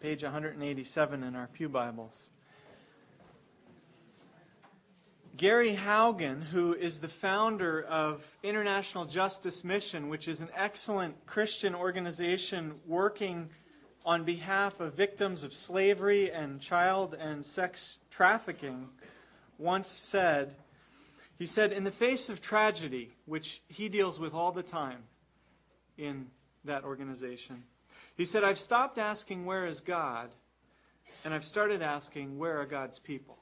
page 187 in our Pew Bibles. Gary Haugen, who is the founder of International Justice Mission, which is an excellent Christian organization working on behalf of victims of slavery and child and sex trafficking, once said, he said, in the face of tragedy, which he deals with all the time in that organization, he said, I've stopped asking, Where is God? And I've started asking, Where are God's people?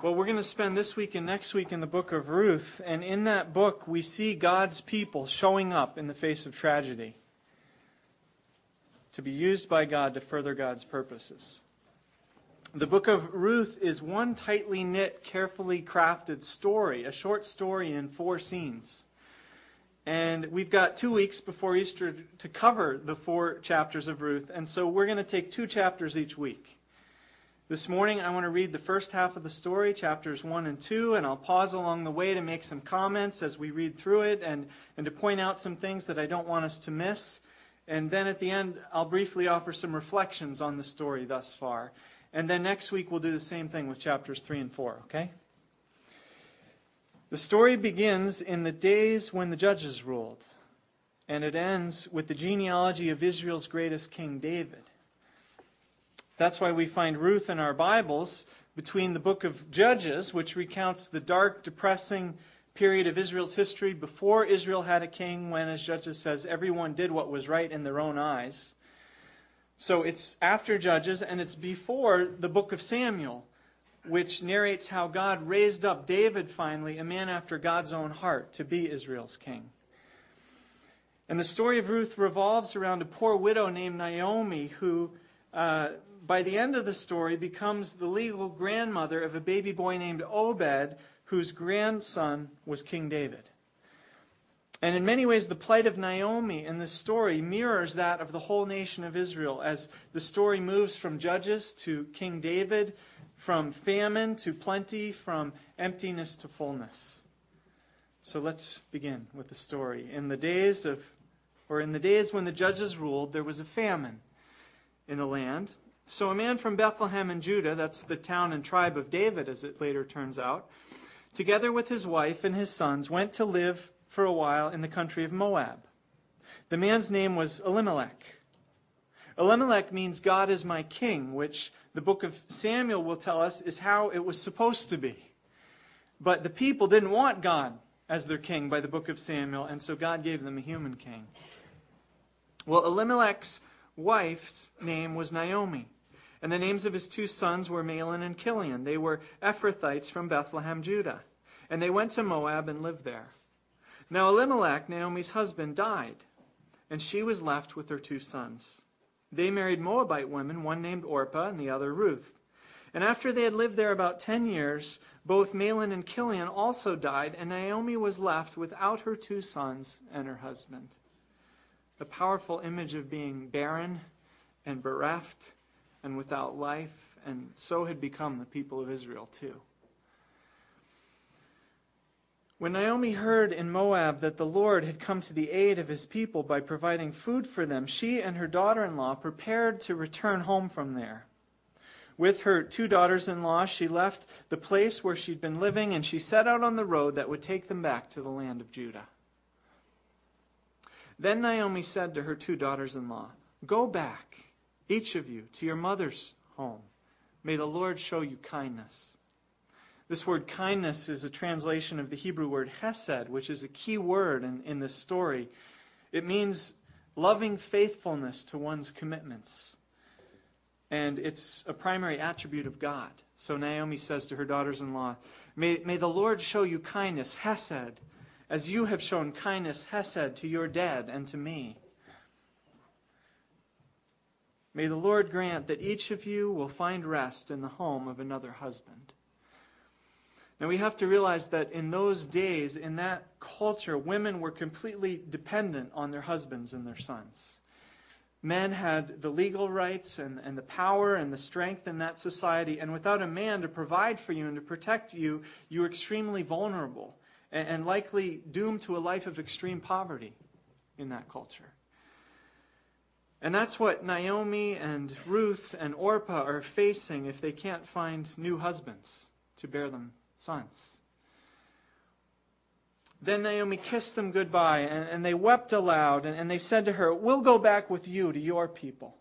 Well, we're going to spend this week and next week in the book of Ruth, and in that book, we see God's people showing up in the face of tragedy to be used by God to further God's purposes. The book of Ruth is one tightly knit, carefully crafted story, a short story in four scenes. And we've got two weeks before Easter to cover the four chapters of Ruth. And so we're going to take two chapters each week. This morning, I want to read the first half of the story, chapters 1 and 2, and I'll pause along the way to make some comments as we read through it and, and to point out some things that I don't want us to miss. And then at the end, I'll briefly offer some reflections on the story thus far. And then next week, we'll do the same thing with chapters 3 and 4, okay? The story begins in the days when the judges ruled, and it ends with the genealogy of Israel's greatest king, David. That's why we find Ruth in our Bibles between the book of Judges, which recounts the dark, depressing period of Israel's history before Israel had a king, when, as Judges says, everyone did what was right in their own eyes. So it's after Judges, and it's before the book of Samuel which narrates how God raised up David finally, a man after God's own heart, to be Israel's king. And the story of Ruth revolves around a poor widow named Naomi who, uh, by the end of the story, becomes the legal grandmother of a baby boy named Obed, whose grandson was King David. And in many ways, the plight of Naomi in this story mirrors that of the whole nation of Israel as the story moves from Judges to King David from famine to plenty, from emptiness to fullness. So let's begin with the story. In the days of, or in the days when the judges ruled, there was a famine in the land. So a man from Bethlehem in Judah, that's the town and tribe of David, as it later turns out, together with his wife and his sons, went to live for a while in the country of Moab. The man's name was Elimelech. Elimelech means God is my king, which the book of Samuel will tell us is how it was supposed to be. But the people didn't want God as their king by the book of Samuel, and so God gave them a human king. Well, Elimelech's wife's name was Naomi, and the names of his two sons were Mahlon and Kilion. They were Ephrathites from Bethlehem, Judah, and they went to Moab and lived there. Now Elimelech, Naomi's husband, died, and she was left with her two sons. They married Moabite women, one named Orpah and the other Ruth. And after they had lived there about ten years, both Mahlon and Kilion also died, and Naomi was left without her two sons and her husband. A powerful image of being barren and bereft and without life, and so had become the people of Israel too. When Naomi heard in Moab that the Lord had come to the aid of his people by providing food for them, she and her daughter in law prepared to return home from there. With her two daughters in law, she left the place where she'd been living and she set out on the road that would take them back to the land of Judah. Then Naomi said to her two daughters in law, Go back, each of you, to your mother's home. May the Lord show you kindness. This word kindness is a translation of the Hebrew word hesed, which is a key word in, in this story. It means loving faithfulness to one's commitments. And it's a primary attribute of God. So Naomi says to her daughters in law, may, may the Lord show you kindness, hesed, as you have shown kindness, hesed, to your dead and to me. May the Lord grant that each of you will find rest in the home of another husband. Now we have to realize that in those days, in that culture, women were completely dependent on their husbands and their sons. Men had the legal rights and, and the power and the strength in that society, and without a man to provide for you and to protect you, you were extremely vulnerable and, and likely doomed to a life of extreme poverty. in that culture. And that's what Naomi and Ruth and Orpah are facing if they can't find new husbands to bear them sons. Then Naomi kissed them goodbye, and, and they wept aloud, and, and they said to her, We'll go back with you to your people.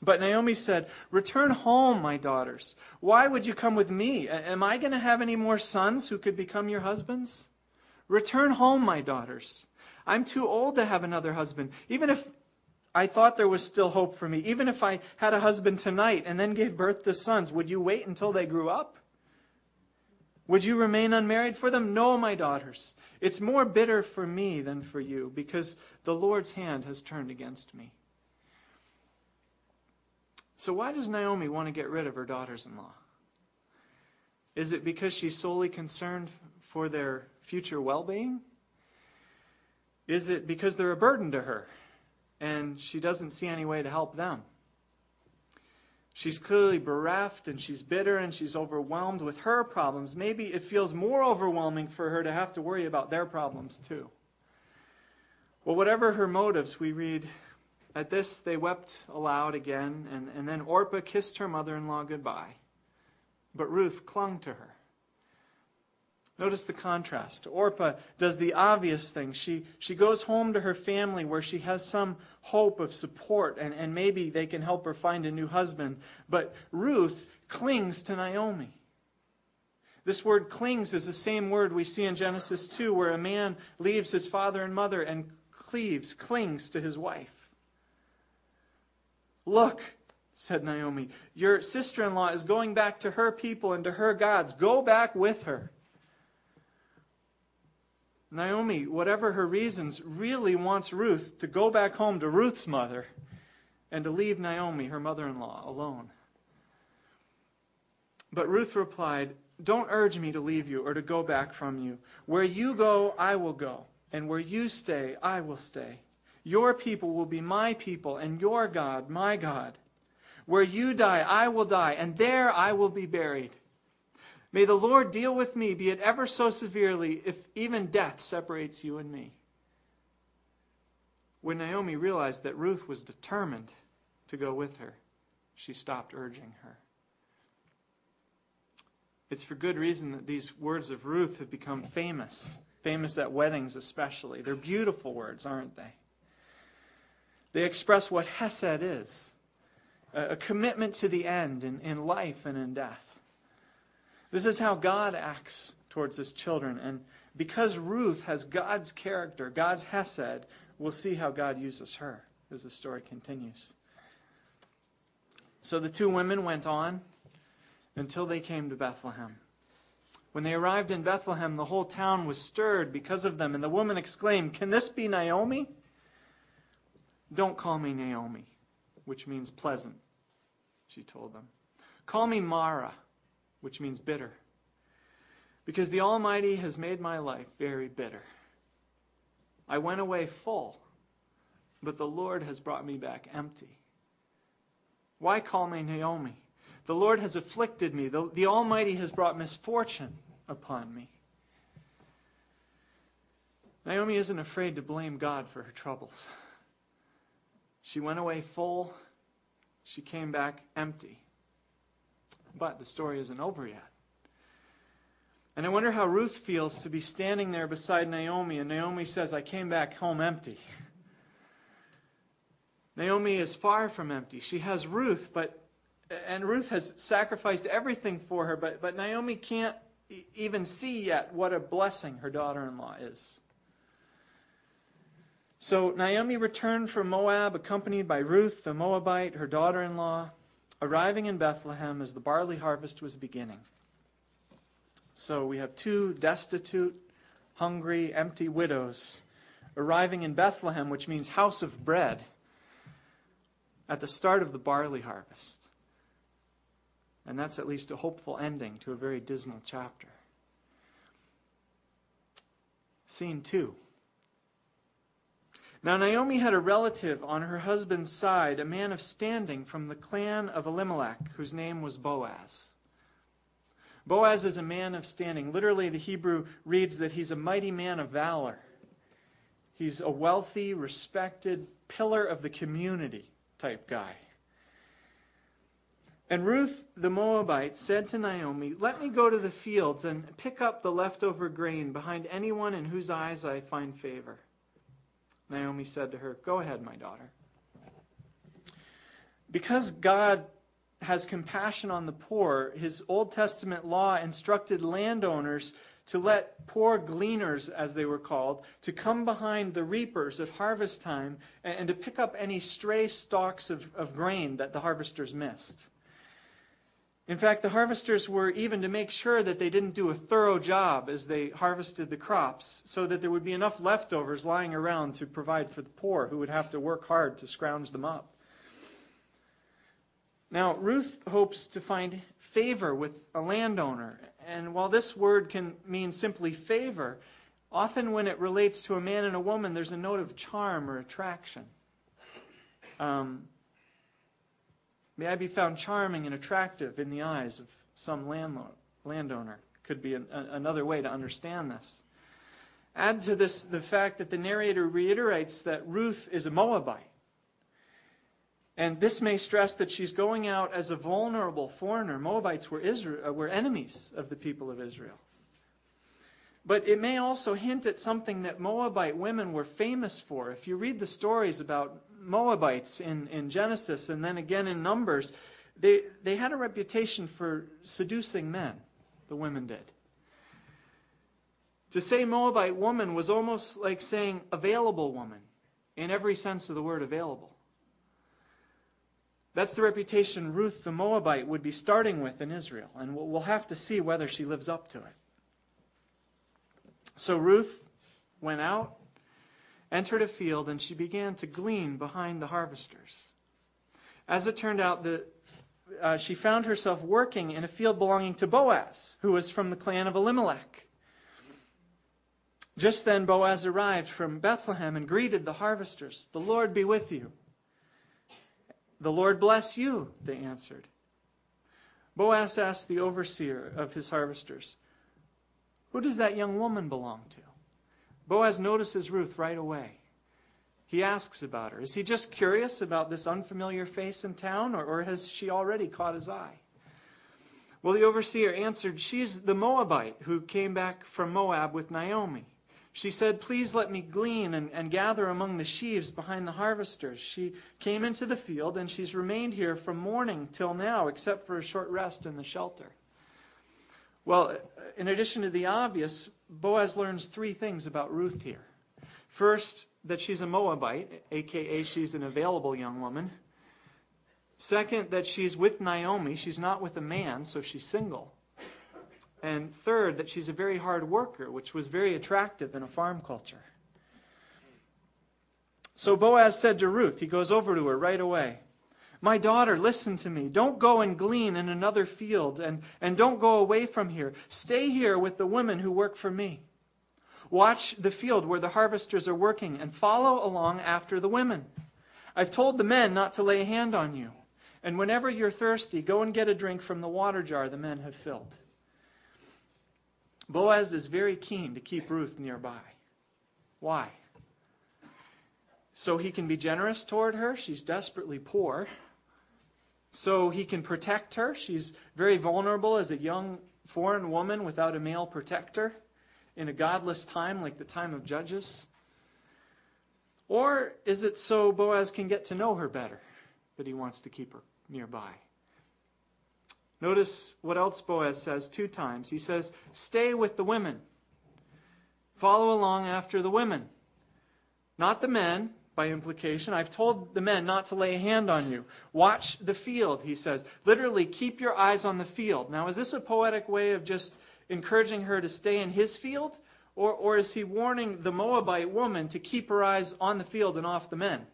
But Naomi said, Return home, my daughters. Why would you come with me? Am I going to have any more sons who could become your husbands? Return home, my daughters. I'm too old to have another husband. Even if I thought there was still hope for me, even if I had a husband tonight and then gave birth to sons, would you wait until they grew up? Would you remain unmarried for them? No, my daughters. It's more bitter for me than for you, because the Lord's hand has turned against me. So, why does Naomi want to get rid of her daughters in law? Is it because she's solely concerned for their future well being? Is it because they're a burden to her and she doesn't see any way to help them? She's clearly bereft and she's bitter and she's overwhelmed with her problems. Maybe it feels more overwhelming for her to have to worry about their problems too. Well, whatever her motives, we read, at this they wept aloud again, and, and then Orpah kissed her mother in law goodbye. But Ruth clung to her. Notice the contrast. Orpah does the obvious thing. She, she goes home to her family where she has some hope of support and, and maybe they can help her find a new husband. But Ruth clings to Naomi. This word clings is the same word we see in Genesis 2, where a man leaves his father and mother and cleaves, clings to his wife. Look, said Naomi, your sister in law is going back to her people and to her gods. Go back with her. Naomi, whatever her reasons, really wants Ruth to go back home to Ruth's mother and to leave Naomi, her mother in law, alone. But Ruth replied, Don't urge me to leave you or to go back from you. Where you go, I will go, and where you stay, I will stay. Your people will be my people, and your God, my God. Where you die, I will die, and there I will be buried. May the Lord deal with me, be it ever so severely, if even death separates you and me. When Naomi realized that Ruth was determined to go with her, she stopped urging her. It's for good reason that these words of Ruth have become famous, famous at weddings especially. They're beautiful words, aren't they? They express what Hesed is a commitment to the end in, in life and in death. This is how God acts towards his children. And because Ruth has God's character, God's Hesed, we'll see how God uses her as the story continues. So the two women went on until they came to Bethlehem. When they arrived in Bethlehem, the whole town was stirred because of them, and the woman exclaimed, Can this be Naomi? Don't call me Naomi, which means pleasant, she told them. Call me Mara which means bitter. Because the Almighty has made my life very bitter. I went away full, but the Lord has brought me back empty. Why call me Naomi? The Lord has afflicted me. The, the Almighty has brought misfortune upon me. Naomi isn't afraid to blame God for her troubles. She went away full, she came back empty. But the story isn't over yet. And I wonder how Ruth feels to be standing there beside Naomi, and Naomi says, I came back home empty. Naomi is far from empty. She has Ruth, but and Ruth has sacrificed everything for her, but, but Naomi can't even see yet what a blessing her daughter in law is. So Naomi returned from Moab, accompanied by Ruth the Moabite, her daughter in law arriving in Bethlehem as the barley harvest was beginning. So we have two destitute, hungry, empty widows arriving in Bethlehem, which means house of bread, at the start of the barley harvest. And that's at least a hopeful ending to a very dismal chapter. Scene two. Now, Naomi had a relative on her husband's side, a man of standing from the clan of Elimelech, whose name was Boaz. Boaz is a man of standing. Literally, the Hebrew reads that he's a mighty man of valor. He's a wealthy, respected pillar of the community type guy. And Ruth the Moabite said to Naomi, Let me go to the fields and pick up the leftover grain behind anyone in whose eyes I find favor. Naomi said to her, Go ahead, my daughter. Because God has compassion on the poor, his Old Testament law instructed landowners to let poor gleaners, as they were called, to come behind the reapers at harvest time and, and to pick up any stray stalks of, of grain that the harvesters missed. In fact, the harvesters were even to make sure that they didn't do a thorough job as they harvested the crops, so that there would be enough leftovers lying around to provide for the poor who would have to work hard to scrounge them up. Now, Ruth hopes to find favor with a landowner. And while this word can mean simply favor, often when it relates to a man and a woman, there's a note of charm or attraction. Um, may I be found charming and attractive in the eyes of some landowner. Could be an, a, another way to understand this. Add to this the fact that the narrator reiterates that Ruth is a Moabite. And this may stress that she's going out as a vulnerable foreigner. Moabites were, Israel, uh, were enemies of the people of Israel. But it may also hint at something that Moabite women were famous for. If you read the stories about Moabites in, in Genesis and then again in Numbers, they, they had a reputation for seducing men, the women did. To say Moabite woman was almost like saying available woman, in every sense of the word available. That's the reputation Ruth the Moabite would be starting with in Israel, and we'll have to see whether she lives up to it. So Ruth went out, entered a field, and she began to glean behind the harvesters. As it turned out, the, uh, she found herself working in a field belonging to Boaz, who was from the clan of Elimelech. Just then, Boaz arrived from Bethlehem and greeted the harvesters. The Lord be with you. The Lord bless you, they answered. Boaz asked the overseer of his harvesters, Who does that young woman belong to? Boaz notices Ruth right away. He asks about her. Is he just curious about this unfamiliar face in town, or, or has she already caught his eye? Well, the overseer answered, She's the Moabite who came back from Moab with Naomi. She said, Please let me glean and, and gather among the sheaves behind the harvesters. She came into the field, and she's remained here from morning till now, except for a short rest in the shelter. Well, in addition to the obvious, Boaz learns three things about Ruth here. First, that she's a Moabite, aka she's an available young woman. Second, that she's with Naomi. She's not with a man, so she's single. And third, that she's a very hard worker, which was very attractive in a farm culture. So Boaz said to Ruth, he goes over to her right away. My daughter, listen to me. Don't go and glean in another field, and, and don't go away from here. Stay here with the women who work for me. Watch the field where the harvesters are working, and follow along after the women. I've told the men not to lay a hand on you. And whenever you're thirsty, go and get a drink from the water jar the men have filled. Boaz is very keen to keep Ruth nearby. Why? So he can be generous toward her. She's desperately poor. So he can protect her. She's very vulnerable as a young foreign woman without a male protector in a godless time like the time of Judges. Or is it so Boaz can get to know her better that he wants to keep her nearby? Notice what else Boaz says two times. He says, Stay with the women. Follow along after the women. Not the men, by implication. I've told the men not to lay a hand on you. Watch the field, he says. Literally, keep your eyes on the field. Now, is this a poetic way of just encouraging her to stay in his field? Or, or is he warning the Moabite woman to keep her eyes on the field and off the men?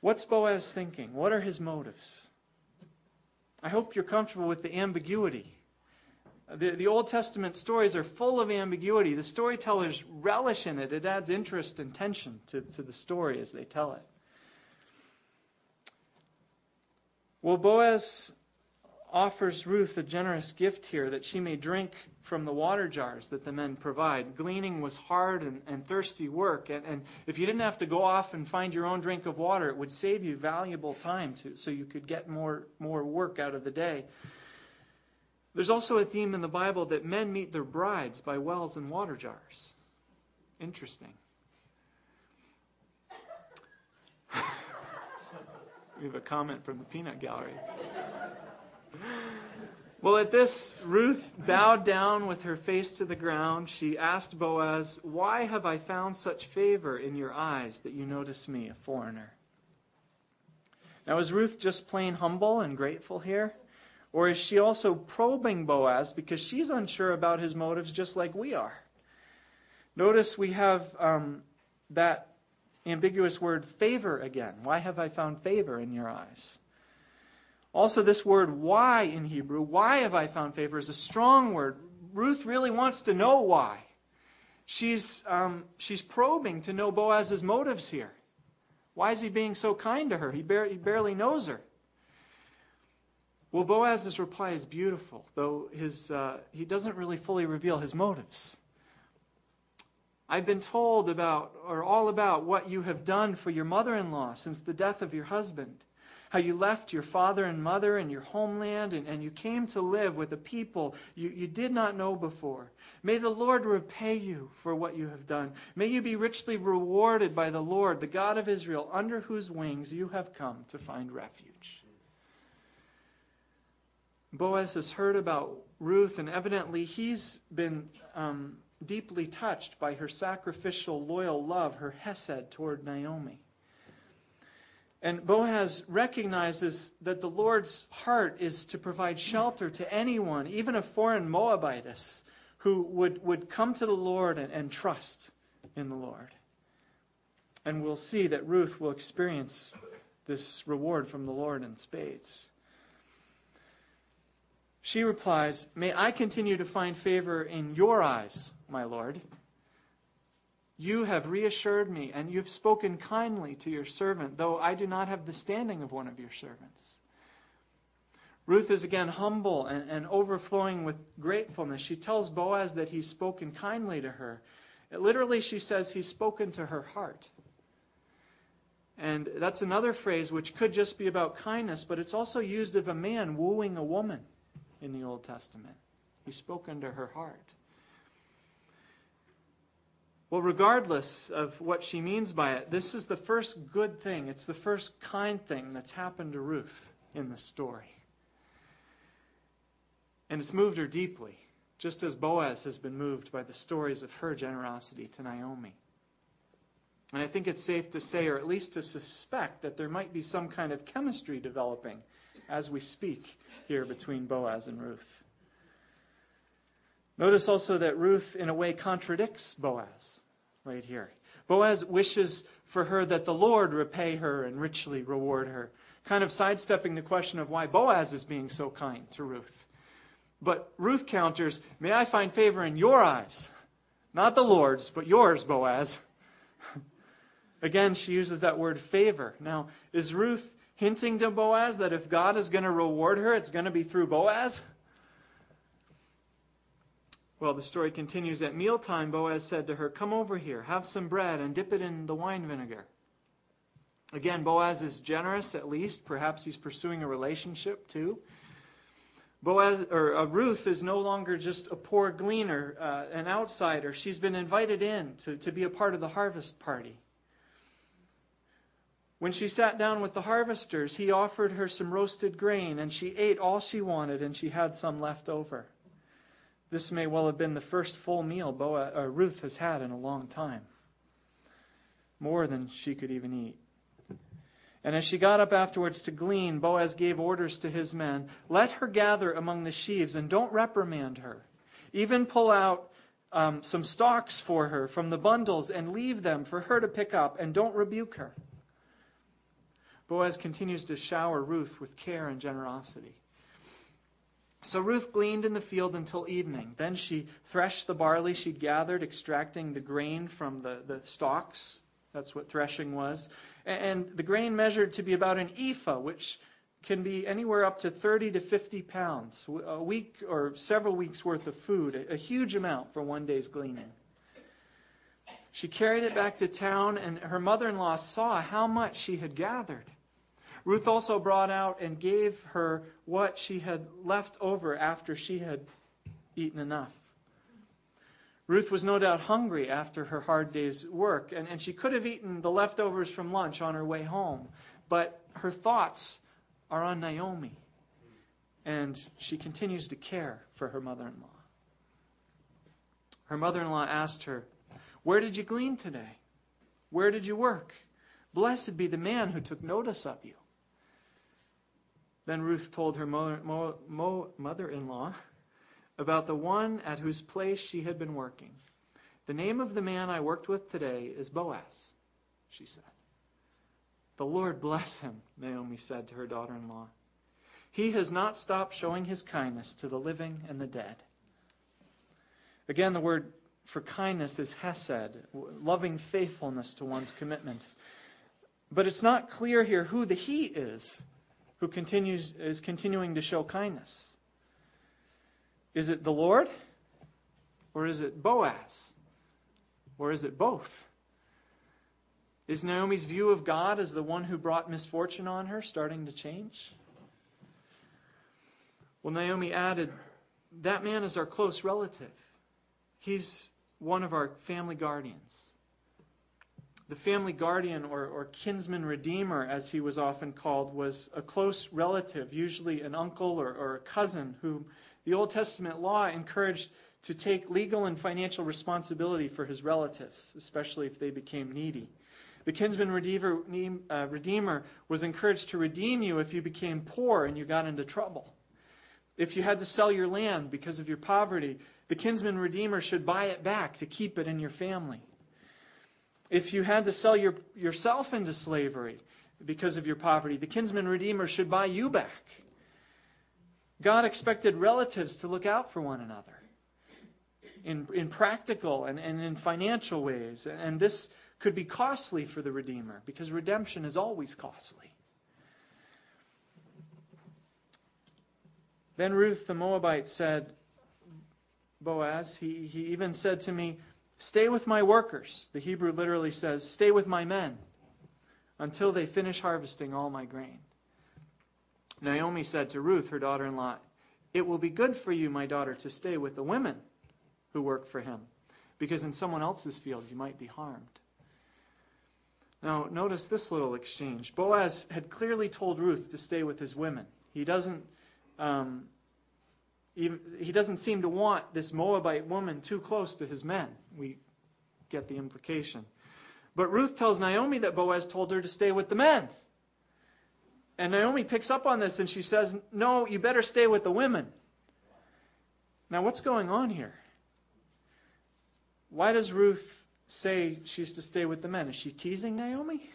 What's Boaz thinking? What are his motives? I hope you're comfortable with the ambiguity. The, the Old Testament stories are full of ambiguity. The storytellers relish in it, it adds interest and tension to, to the story as they tell it. Well, Boaz offers Ruth a generous gift here that she may drink from the water jars that the men provide. Gleaning was hard and, and thirsty work, and, and if you didn't have to go off and find your own drink of water, it would save you valuable time to, so you could get more, more work out of the day. There's also a theme in the Bible that men meet their brides by wells and water jars. Interesting. we have a comment from the peanut gallery. Well, at this, Ruth bowed down with her face to the ground. She asked Boaz, Why have I found such favor in your eyes that you notice me, a foreigner? Now, is Ruth just plain humble and grateful here? Or is she also probing Boaz because she's unsure about his motives just like we are? Notice we have um, that ambiguous word favor again. Why have I found favor in your eyes? Also, this word why in Hebrew, why have I found favor, is a strong word. Ruth really wants to know why. She's, um, she's probing to know Boaz's motives here. Why is he being so kind to her? He, bar- he barely knows her. Well, Boaz's reply is beautiful, though his, uh, he doesn't really fully reveal his motives. I've been told about, or all about, what you have done for your mother in law since the death of your husband how you left your father and mother and your homeland, and, and you came to live with a people you, you did not know before. May the Lord repay you for what you have done. May you be richly rewarded by the Lord, the God of Israel, under whose wings you have come to find refuge. Boaz has heard about Ruth, and evidently he's been um, deeply touched by her sacrificial, loyal love, her hesed toward Naomi. And Boaz recognizes that the Lord's heart is to provide shelter to anyone, even a foreign Moabitess, who would, would come to the Lord and, and trust in the Lord. And we'll see that Ruth will experience this reward from the Lord in spades. She replies, May I continue to find favor in your eyes, my Lord. You have reassured me, and you've spoken kindly to your servant, though I do not have the standing of one of your servants. Ruth is again humble and, and overflowing with gratefulness. She tells Boaz that he's spoken kindly to her. It, literally, she says he's spoken to her heart. And that's another phrase which could just be about kindness, but it's also used of a man wooing a woman in the Old Testament. He spoke to her heart. Well, regardless of what she means by it, this is the first good thing. It's the first kind thing that's happened to Ruth in the story. And it's moved her deeply, just as Boaz has been moved by the stories of her generosity to Naomi. And I think it's safe to say, or at least to suspect, that there might be some kind of chemistry developing as we speak here between Boaz and Ruth. Notice also that Ruth, in a way, contradicts Boaz right here. Boaz wishes for her that the Lord repay her and richly reward her, kind of sidestepping the question of why Boaz is being so kind to Ruth. But Ruth counters, May I find favor in your eyes, not the Lord's, but yours, Boaz. Again, she uses that word favor. Now, is Ruth hinting to Boaz that if God is going to reward her, it's going to be through Boaz? Well, the story continues. At mealtime, Boaz said to her, Come over here, have some bread, and dip it in the wine vinegar. Again, Boaz is generous, at least. Perhaps he's pursuing a relationship, too. Boaz, or uh, Ruth is no longer just a poor gleaner, uh, an outsider. She's been invited in to, to be a part of the harvest party. When she sat down with the harvesters, he offered her some roasted grain, and she ate all she wanted, and she had some left over. This may well have been the first full meal Boaz, uh, Ruth has had in a long time, more than she could even eat. And as she got up afterwards to glean, Boaz gave orders to his men Let her gather among the sheaves, and don't reprimand her. Even pull out um, some stalks for her from the bundles and leave them for her to pick up, and don't rebuke her. Boaz continues to shower Ruth with care and generosity. So Ruth gleaned in the field until evening. Then she threshed the barley she'd gathered, extracting the grain from the, the stalks. That's what threshing was. And the grain measured to be about an ephah, which can be anywhere up to 30 to 50 pounds, a week or several weeks worth of food, a huge amount for one day's gleaning. She carried it back to town, and her mother in law saw how much she had gathered. Ruth also brought out and gave her what she had left over after she had eaten enough. Ruth was no doubt hungry after her hard day's work, and, and she could have eaten the leftovers from lunch on her way home, but her thoughts are on Naomi, and she continues to care for her mother in law. Her mother in law asked her, Where did you glean today? Where did you work? Blessed be the man who took notice of you. Then Ruth told her mother in law about the one at whose place she had been working. The name of the man I worked with today is Boaz, she said. The Lord bless him, Naomi said to her daughter in law. He has not stopped showing his kindness to the living and the dead. Again, the word for kindness is hesed, loving faithfulness to one's commitments. But it's not clear here who the he is who continues, is continuing to show kindness. Is it the Lord? Or is it Boaz? Or is it both? Is Naomi's view of God as the one who brought misfortune on her starting to change? Well, Naomi added, That man is our close relative. He's one of our family guardians. The family guardian or, or kinsman redeemer, as he was often called, was a close relative, usually an uncle or, or a cousin, whom the Old Testament law encouraged to take legal and financial responsibility for his relatives, especially if they became needy. The kinsman redeemer, uh, redeemer was encouraged to redeem you if you became poor and you got into trouble. If you had to sell your land because of your poverty, the kinsman redeemer should buy it back to keep it in your family. If you had to sell your, yourself into slavery because of your poverty, the kinsman redeemer should buy you back. God expected relatives to look out for one another in, in practical and, and in financial ways. And this could be costly for the Redeemer because redemption is always costly. Then Ruth the Moabite said, Boaz, he, he even said to me, Stay with my workers. The Hebrew literally says, Stay with my men until they finish harvesting all my grain. Naomi said to Ruth, her daughter in law, It will be good for you, my daughter, to stay with the women who work for him, because in someone else's field you might be harmed. Now, notice this little exchange. Boaz had clearly told Ruth to stay with his women. He doesn't um, he doesn't seem to want this Moabite woman too close to his men. We get the implication. But Ruth tells Naomi that Boaz told her to stay with the men. And Naomi picks up on this and she says, No, you better stay with the women. Now, what's going on here? Why does Ruth say she's to stay with the men? Is she teasing Naomi?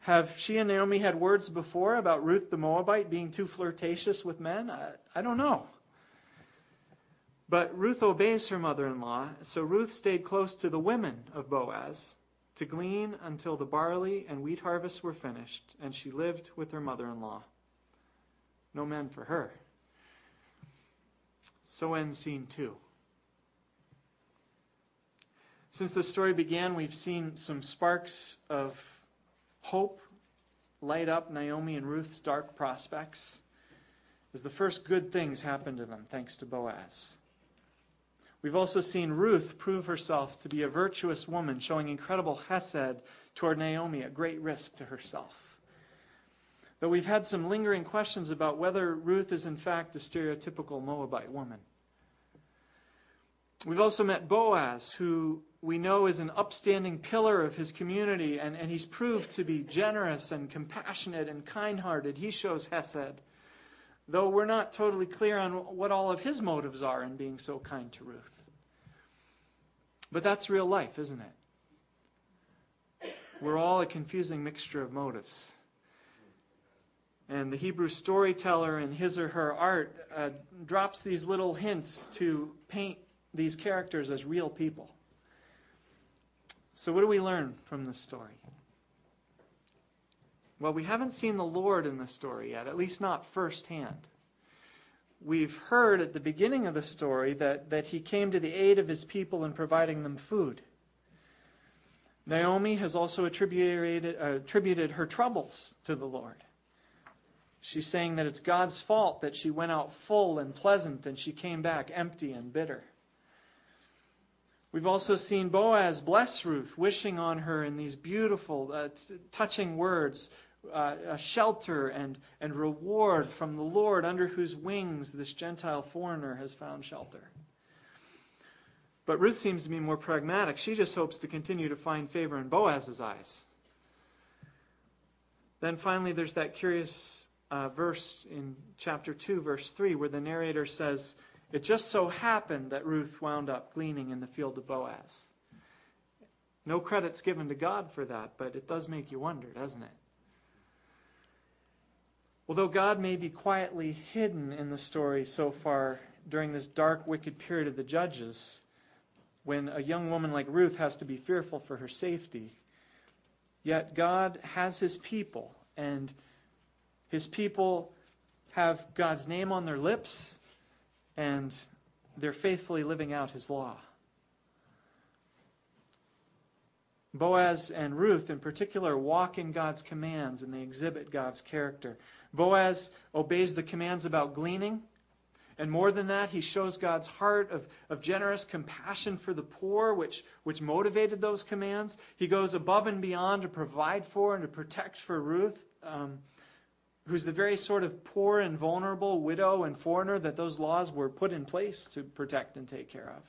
Have she and Naomi had words before about Ruth the Moabite being too flirtatious with men? I, I don't know. But Ruth obeys her mother in law, so Ruth stayed close to the women of Boaz to glean until the barley and wheat harvests were finished, and she lived with her mother in law. No men for her. So ends scene two. Since the story began, we've seen some sparks of hope light up Naomi and Ruth's dark prospects as the first good things happen to them thanks to Boaz. We've also seen Ruth prove herself to be a virtuous woman, showing incredible hesed toward Naomi at great risk to herself. Though we've had some lingering questions about whether Ruth is in fact a stereotypical Moabite woman. We've also met Boaz, who we know is an upstanding pillar of his community, and, and he's proved to be generous and compassionate and kind hearted. He shows Hesed though we're not totally clear on what all of his motives are in being so kind to Ruth. But that's real life, isn't it? We're all a confusing mixture of motives. And the Hebrew storyteller in his or her art uh, drops these little hints to paint these characters as real people. So, what do we learn from this story? Well, we haven't seen the Lord in the story yet, at least not firsthand. We've heard at the beginning of the story that, that he came to the aid of his people in providing them food. Naomi has also attributed, uh, attributed her troubles to the Lord. She's saying that it's God's fault that she went out full and pleasant and she came back empty and bitter. We've also seen Boaz bless Ruth, wishing on her in these beautiful, uh, t- touching words uh, a shelter and, and reward from the Lord under whose wings this Gentile foreigner has found shelter. But Ruth seems to be more pragmatic. She just hopes to continue to find favor in Boaz's eyes. Then finally, there's that curious uh, verse in chapter 2, verse 3, where the narrator says, it just so happened that Ruth wound up gleaning in the field of Boaz. No credit's given to God for that, but it does make you wonder, doesn't it? Although God may be quietly hidden in the story so far during this dark, wicked period of the judges, when a young woman like Ruth has to be fearful for her safety, yet God has his people, and his people have God's name on their lips and they're faithfully living out his law. Boaz and Ruth, in particular, walk in God's commands and they exhibit God's character. Boaz obeys the commands about gleaning. And more than that, he shows God's heart of, of generous compassion for the poor, which, which motivated those commands. He goes above and beyond to provide for and to protect for Ruth. Um, who's the very sort of poor and vulnerable widow and foreigner that those laws were put in place to protect and take care of.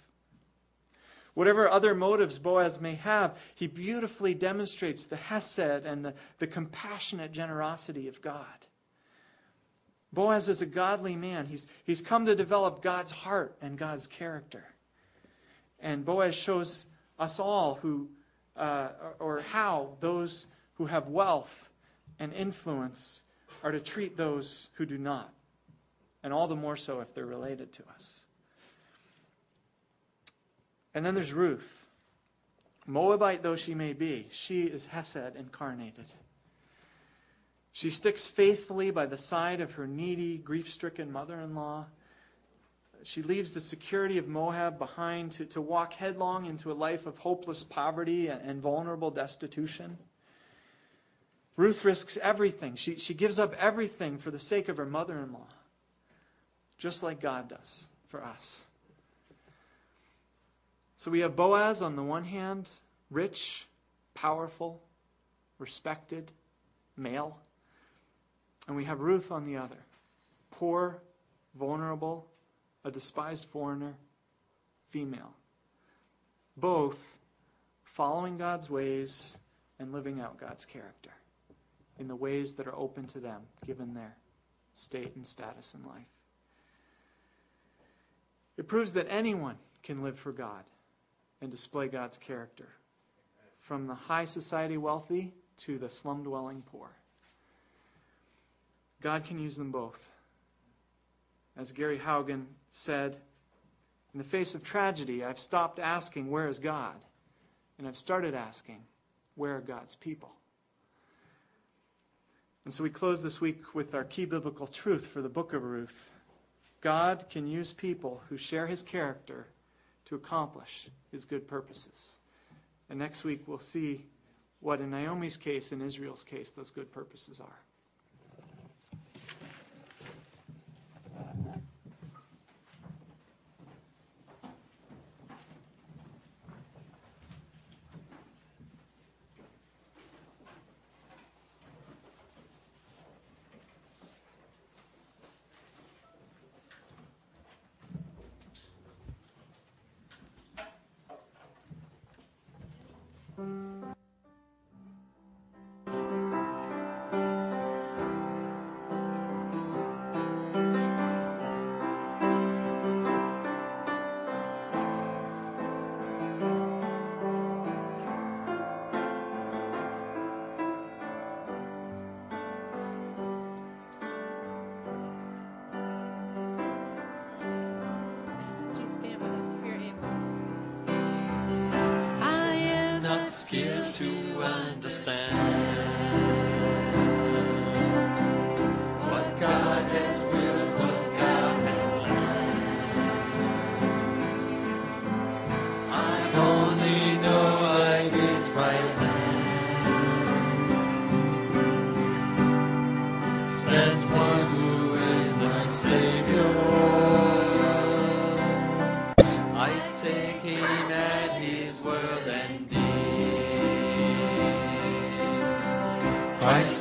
Whatever other motives Boaz may have, he beautifully demonstrates the hesed and the, the compassionate generosity of God. Boaz is a godly man. He's, he's come to develop God's heart and God's character. And Boaz shows us all who, uh, or how those who have wealth and influence are to treat those who do not, and all the more so if they're related to us. And then there's Ruth. Moabite though she may be, she is Hesed incarnated. She sticks faithfully by the side of her needy, grief stricken mother in law. She leaves the security of Moab behind to, to walk headlong into a life of hopeless poverty and, and vulnerable destitution. Ruth risks everything. She, she gives up everything for the sake of her mother in law, just like God does for us. So we have Boaz on the one hand, rich, powerful, respected, male. And we have Ruth on the other, poor, vulnerable, a despised foreigner, female. Both following God's ways and living out God's character in the ways that are open to them, given their state and status in life. It proves that anyone can live for God and display God's character, from the high society wealthy to the slum dwelling poor. God can use them both. As Gary Haugen said, in the face of tragedy, I've stopped asking, Where is God? And I've started asking, Where are God's people? And so we close this week with our key biblical truth for the book of Ruth. God can use people who share his character to accomplish his good purposes. And next week we'll see what, in Naomi's case, in Israel's case, those good purposes are. Understand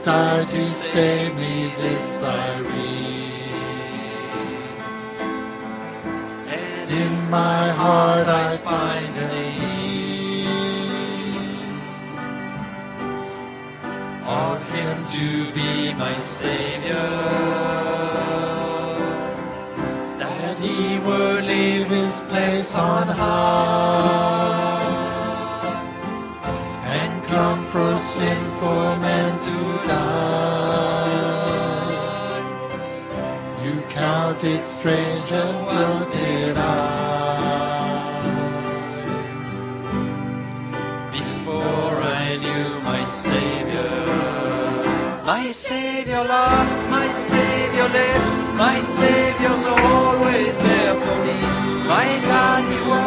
Died to save me, this I read. And In my heart I find a need of Him to be my Savior. That He would leave His place on high and come for sinful men and so did I. Before I knew my Savior, My Savior loves, my Savior lives, my Savior's always there for me. My God, He was,